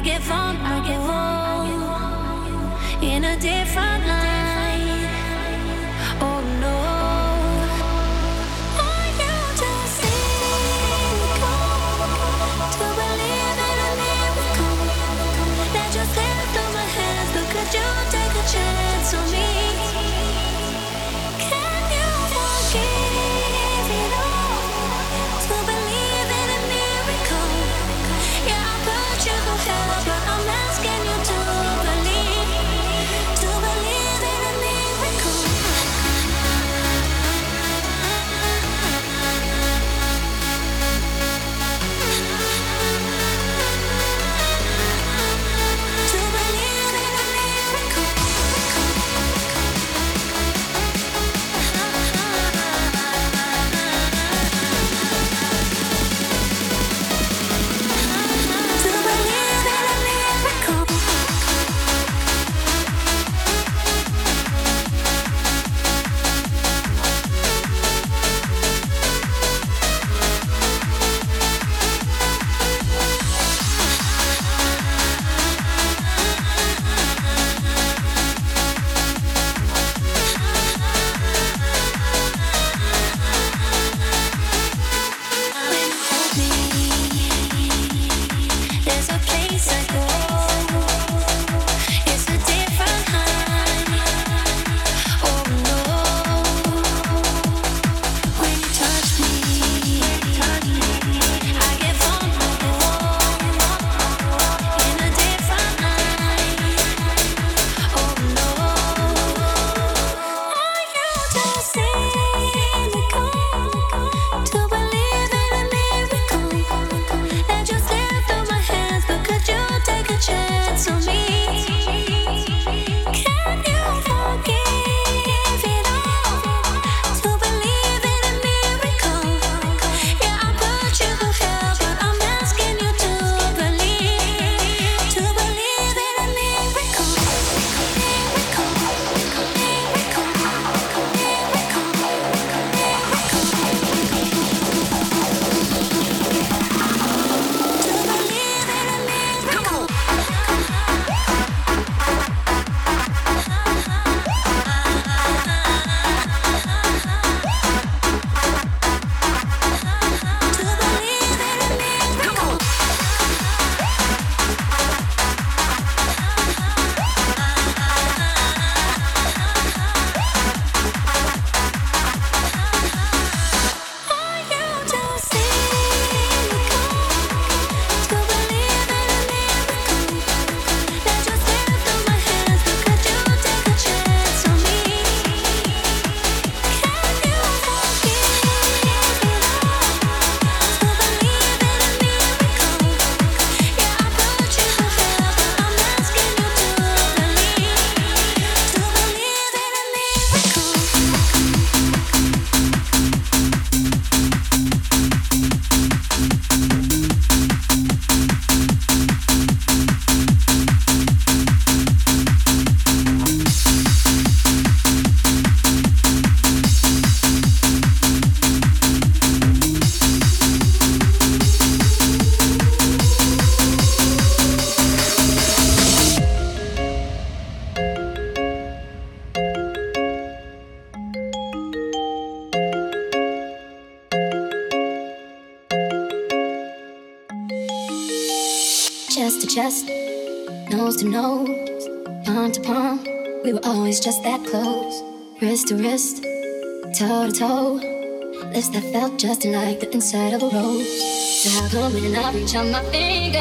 I get on, I get on in a different life. Just that close, wrist to wrist, toe to toe. Lips that felt just like the inside of a rose. So how come when I reach out my finger,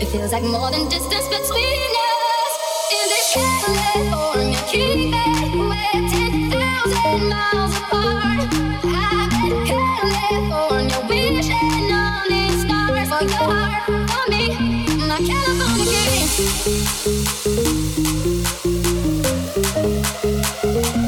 it feels like more than distance between us? In this California key, we're ten thousand miles apart. I've California wishing on these stars for your heart, for me, my California king. Felt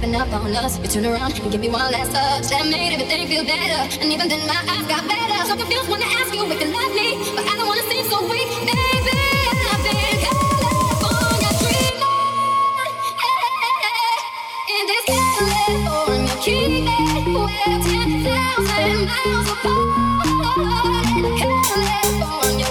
giving up on us. You turn around and give me one last touch. That made everything feel better. And even then, my eyes got better. So confused I ask you if you love me. But I don't wanna seem so weak, baby. I've been. In this California we're 10,000 miles apart. California,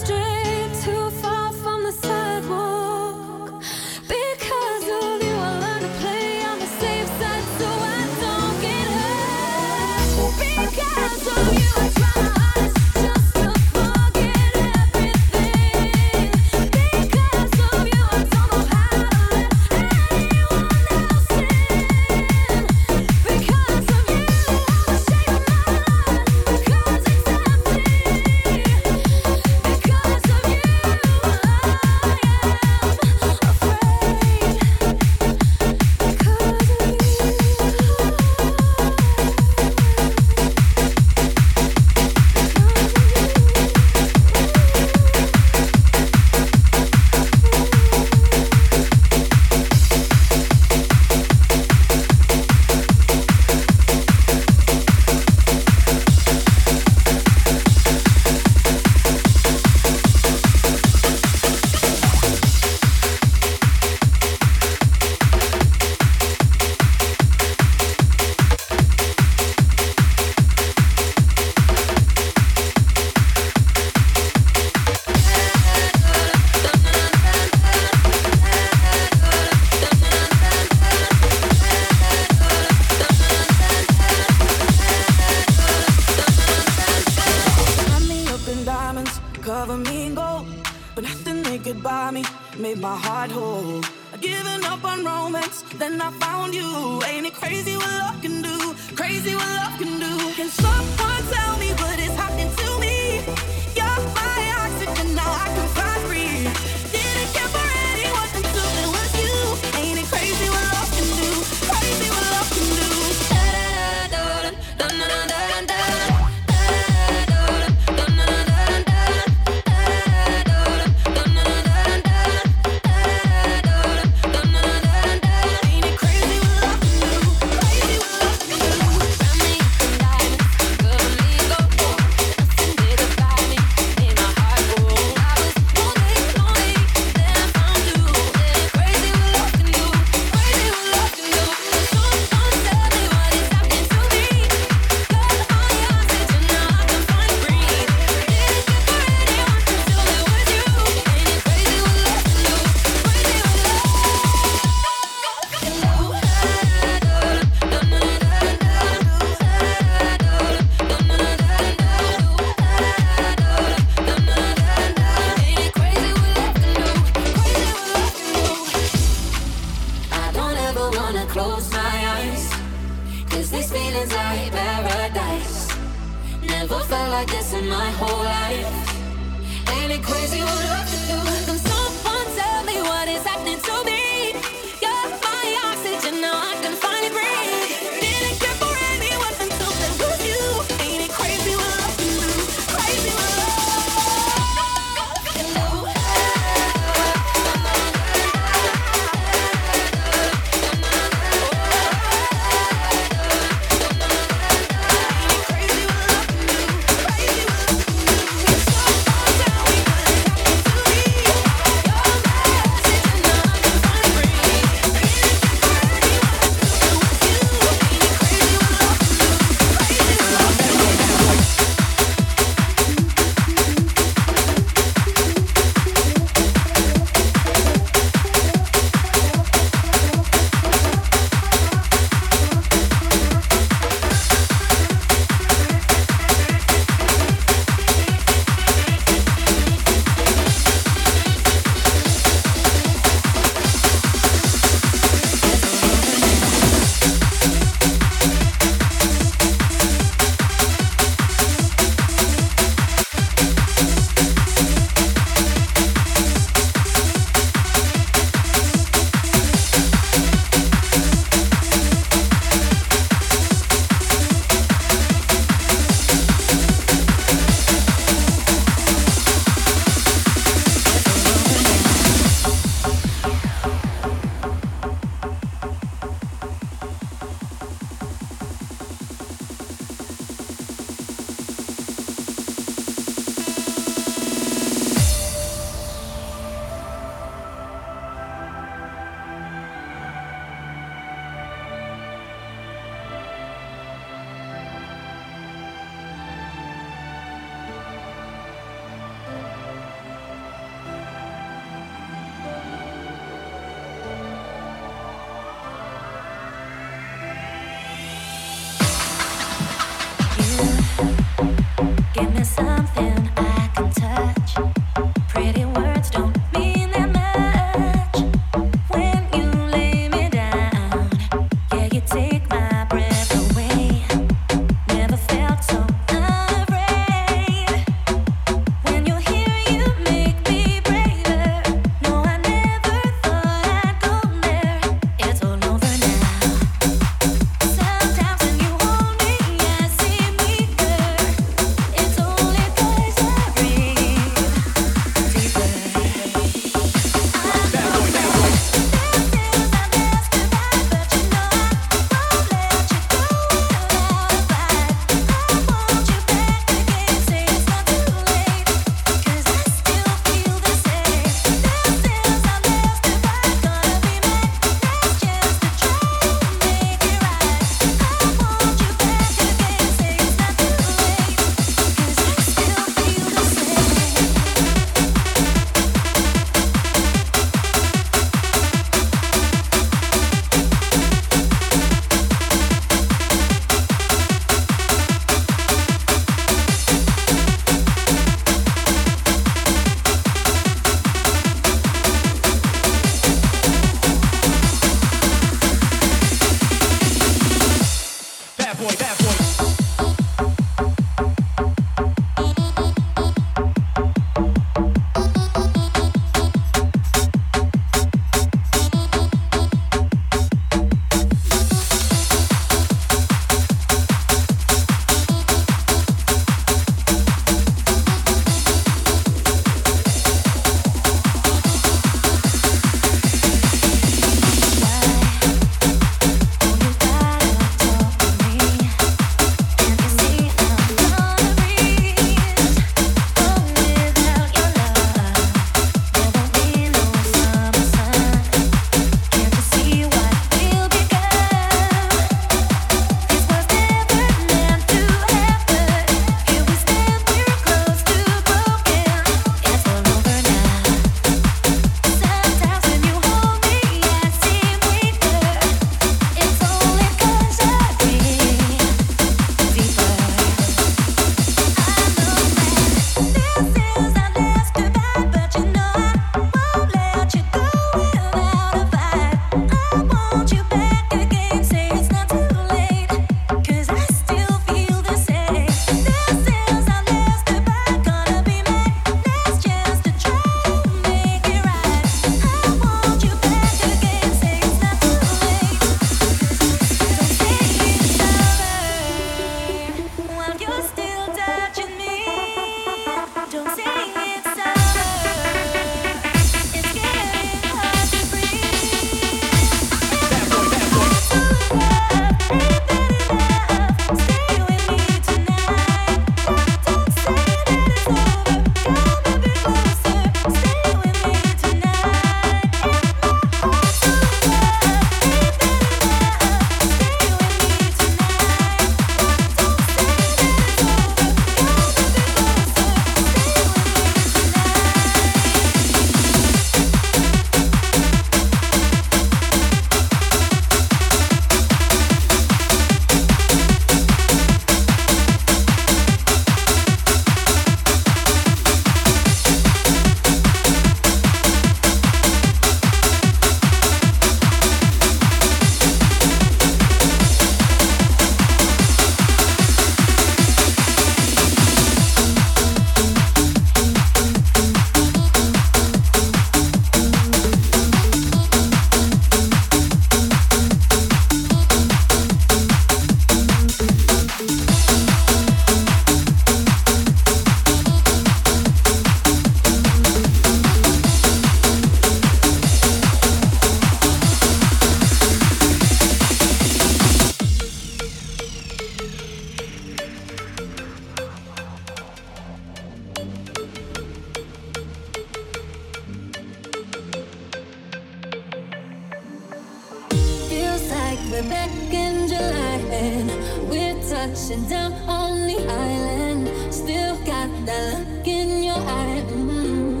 like we're back in July and we're touching down on the island. Still got that look in your eye. Mm-hmm.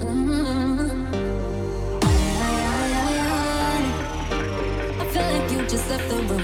Mm-hmm. I, I, I, I feel like you just left the room.